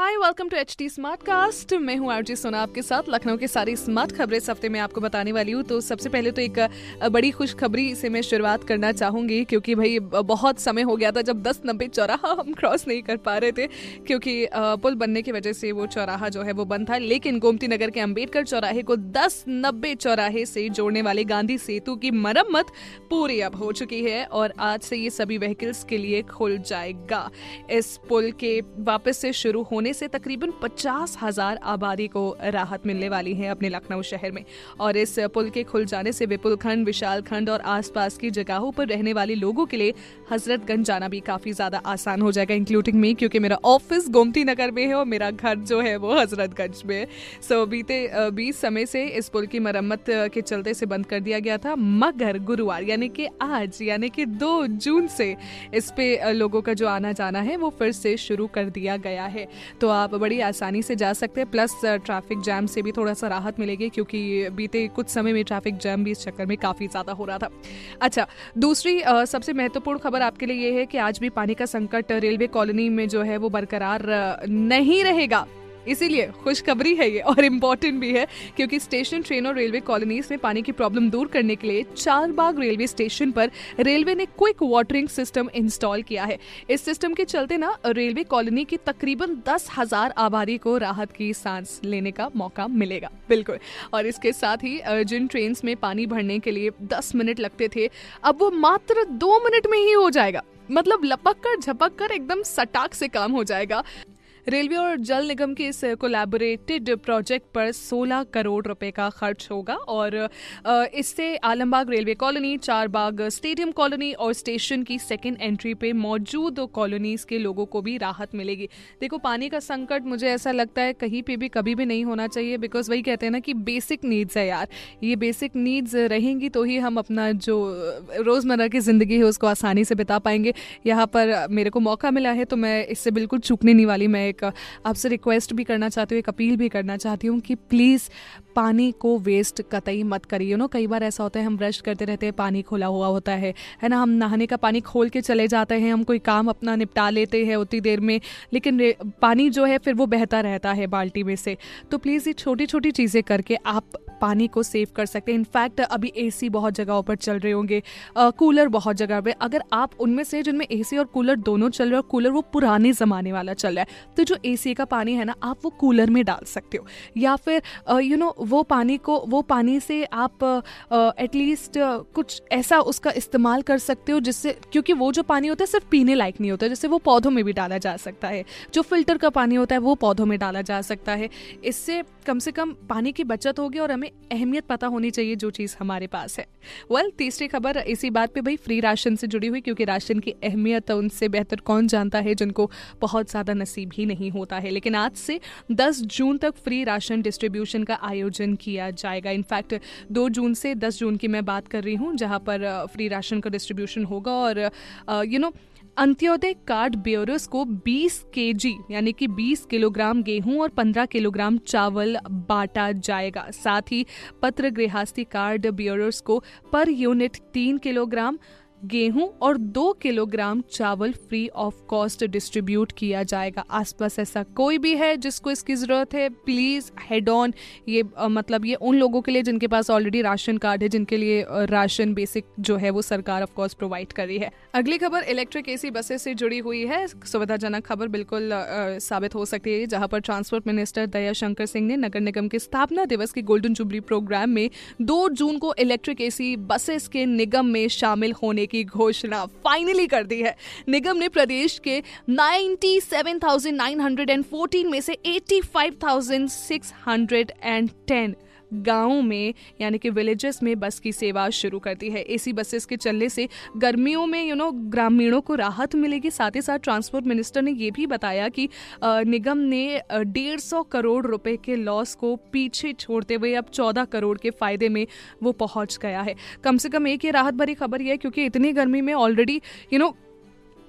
hi welcome to H T smart cast मैं हूँ RG सोना आपके साथ लखनऊ की सारी स्मार्ट खबरें इस हफ़्ते में आपको बताने वाली हूँ। तो सबसे पहले तो एक बड़ी खुशखबरी से मैं शुरुआत करना चाहूँगी, क्योंकि भाई बहुत समय हो गया था जब दस नब्बे चौराहा हम क्रॉस नहीं कर पा रहे थे, क्योंकि पुल बनने की वजह से वो चौराहा जो है वो बंद था। लेकिन गोमती नगर के अंबेडकर चौराहे को दस नब्बे चौराहे से जोड़ने वाले गांधी सेतु की मरम्मत पूरी अब हो चुकी है, और आज से ये सभी व्हीकल्स के लिए खुल जाएगा। इस पुल के वापस से शुरू होने से तकरीबन पचास हज़ार आबादी को राहत मिलने वाली है अपने लखनऊ शहर में। और इस पुल के खुल जाने से विपुल खंड, विशाल खंड और आसपास की जगहों पर रहने वाले लोगों के लिए हजरतगंज जाना भी काफ़ी ज़्यादा आसान हो जाएगा इंक्लूडिंग मी क्योंकि मेरा ऑफ़िस गोमती नगर में है और मेरा घर जो है वो हजरतगंज में सो बीते बीस समय से इस पुल की मरम्मत के चलते से बंद कर दिया गया था, मगर गुरुवार, यानी कि आज, यानी कि दो जून से इस पे लोगों का जो आना जाना है वो फिर से शुरू कर दिया गया है। तो आप बड़ी आसानी से जा सकते हैं। प्लस ट्रैफ़िक जैम से भी थोड़ा सा राहत मिलेगी क्योंकि बीते कुछ समय में ट्रैफ़िक जैम भी इस चक्कर में काफ़ी ज़्यादा हो रहा था। अच्छा दूसरी सबसे महत्वपूर्ण खबर आपके लिए ये है कि आज भी पानी का संकट रेलवे कॉलोनी में जो है वो बरकरार नहीं रहेगा। इसीलिए खुशखबरी है ये, और इम्पोर्टेंट भी है, क्योंकि स्टेशन ट्रेन और रेलवे कॉलोनीज में पानी की प्रॉब्लम दूर करने के लिए चारबाग रेलवे स्टेशन पर रेलवे ने क्विक वाटरिंग सिस्टम इंस्टॉल किया है। इस सिस्टम के चलते ना रेलवे कॉलोनी की तकरीबन दस हज़ार आबादी को राहत की सांस लेने का मौका मिलेगा। बिल्कुल। और इसके साथ ही जिन ट्रेन में पानी भरने के लिए दस मिनट लगते थे, अब वो मात्र दो मिनट में ही हो जाएगा। मतलब लपक कर झपक कर एकदम सटाक से काम हो जाएगा। रेलवे और जल निगम के इस कोलैबोरेटेड प्रोजेक्ट पर 16 करोड़ रुपए का खर्च होगा और इससे Alambagh railway colony, Charbagh stadium colony और स्टेशन की सेकेंड एंट्री पे मौजूद कॉलोनीज के लोगों को भी राहत मिलेगी। देखो, पानी का संकट मुझे ऐसा लगता है कहीं पे भी कभी भी नहीं होना चाहिए बिकॉज़ वही कहते हैं ना कि बेसिक नीड्स है यार। ये बेसिक नीड्स रहेंगी तो ही हम अपना जो रोज़मर्रा की ज़िंदगी है उसको आसानी से बिता पाएँगे। यहाँ पर मेरे को मौका मिला है तो मैं इससे बिल्कुल चूकने नहीं वाली, मैं एक आपसे रिक्वेस्ट भी करना चाहती हूँ, एक अपील भी करना चाहती हूँ कि प्लीज़ पानी को वेस्ट कतई मत करिए। नो कई बार ऐसा होता है, हम ब्रश करते रहते हैं, पानी खुला हुआ होता है है ना? हम नहाने का पानी खोल के चले जाते हैं, हम कोई काम अपना निपटा लेते हैं उतनी देर में, लेकिन पानी जो है फिर वो बहता रहता है बाल्टी में से। तो प्लीज़ ये छोटी छोटी चीज़ें करके आप पानी को सेव कर सकते हैं। इनफैक्ट अभी एसी बहुत जगहों पर चल रहे होंगे कूलर बहुत जगह पर अगर आप उनमें से, जिनमें एसी और कूलर दोनों चल रहे हैं, और कूलर वो पुराने ज़माने वाला चल रहा है तो जो एसी का पानी है ना आप वो कूलर में डाल सकते हो। या फिर यू नो वो पानी को वो पानी से आप एटलीस्ट कुछ ऐसा उसका इस्तेमाल कर सकते हो जिससे क्योंकि वो जो पानी होता है सिर्फ़ पीने लायक नहीं होता जिससे वो पौधों में भी डाला जा सकता है। जो फ़िल्टर का पानी होता है वो पौधों में डाला जा सकता है। इससे कम से कम पानी की बचत होगी और हमें अहमियत पता होनी चाहिए जो चीज़ हमारे पास है। वेल well, तीसरी खबर इसी बात पे भाई फ्री राशन से जुड़ी हुई क्योंकि राशन की अहमियत उनसे बेहतर कौन जानता है जिनको बहुत ज़्यादा नसीब ही नहीं होता है। लेकिन आज से 10 जून तक फ्री राशन डिस्ट्रीब्यूशन का आयोजन किया जाएगा। इनफैक्ट 2 जून से 10 जून की मैं बात कर रही हूँ, जहाँ पर फ्री राशन का डिस्ट्रीब्यूशन होगा और you know Antyodaya card bearers को 20 केजी, यानी कि 20 किलोग्राम गेहूँ और 15 किलोग्राम चावल बांटा जाएगा। साथ ही पत्र गृहस्थी कार्ड बेयरर्स को पर यूनिट 3 किलोग्राम गेहूँ और दो किलोग्राम चावल फ्री ऑफ़ कॉस्ट डिस्ट्रीब्यूट किया जाएगा। आसपास ऐसा कोई भी है जिसको इसकी ज़रूरत है प्लीज़ हेड ऑन ये अ, मतलब ये उन लोगों के लिए जिनके पास ऑलरेडी राशन कार्ड है जिनके लिए राशन बेसिक जो है वो सरकार ऑफ़ कोर्स प्रोवाइड कर रही है। अगली खबर इलेक्ट्रिक एसी बसेस से जुड़ी हुई है। सुविधाजनक खबर बिल्कुल अ, साबित हो सकती है जहाँ पर ट्रांसपोर्ट मिनिस्टर दया शंकर सिंह ने नगर निगम के स्थापना दिवस के गोल्डन जुबली प्रोग्राम में दो जून को इलेक्ट्रिक एसी बसेस के निगम में शामिल होने की घोषणा फाइनली कर दी है। निगम ने प्रदेश के 97,914 में से 85,610 गाँवों में, यानी कि विलेजेस में बस की सेवा शुरू कर दी है। एसी बसेस के चलने से गर्मियों में यू नो ग्रामीणों को राहत मिलेगी। साथ ही साथ ट्रांसपोर्ट मिनिस्टर ने ये भी बताया कि निगम ने डेढ़ सौ करोड़ रुपए के लॉस को पीछे छोड़ते हुए अब चौदह करोड़ के फ़ायदे में वो पहुँच गया है। कम से कम एक ये राहत भरी खबर यह है, क्योंकि इतनी गर्मी में ऑलरेडी यू नो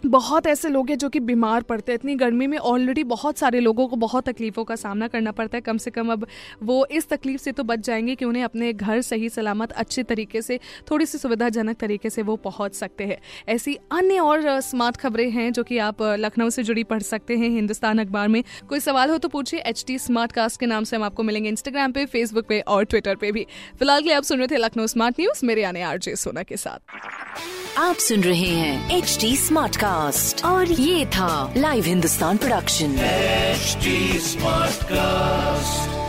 बहुत ऐसे लोग हैं जो कि बीमार पड़ते हैं। इतनी गर्मी में ऑलरेडी बहुत सारे लोगों को बहुत तकलीफ़ों का सामना करना पड़ता है। कम से कम अब वो इस तकलीफ़ से तो बच जाएँगे कि उन्हें अपने घर सही सलामत, अच्छे तरीके से थोड़ी सी सुविधाजनक तरीके से वो पहुँच सकते हैं। ऐसी अन्य और स्मार्ट खबरें हैं जो कि आप लखनऊ से जुड़ी पढ़ सकते हैं हिंदुस्तान अखबार में। कोई सवाल हो तो पूछिए। एच टी स्मार्ट कास्ट के नाम से हम आपको मिलेंगे इंस्टाग्राम पे फेसबुक पे और ट्विटर पे भी। फ़िलहाल के लिए आप सुन रहे थे लखनऊ स्मार्ट न्यूज़ मेरे यानी आरजे सोना के साथ। आप सुन रहे हैं एच टी स्मार्ट कास्ट और ये था live Hindustan production smart Smartcast.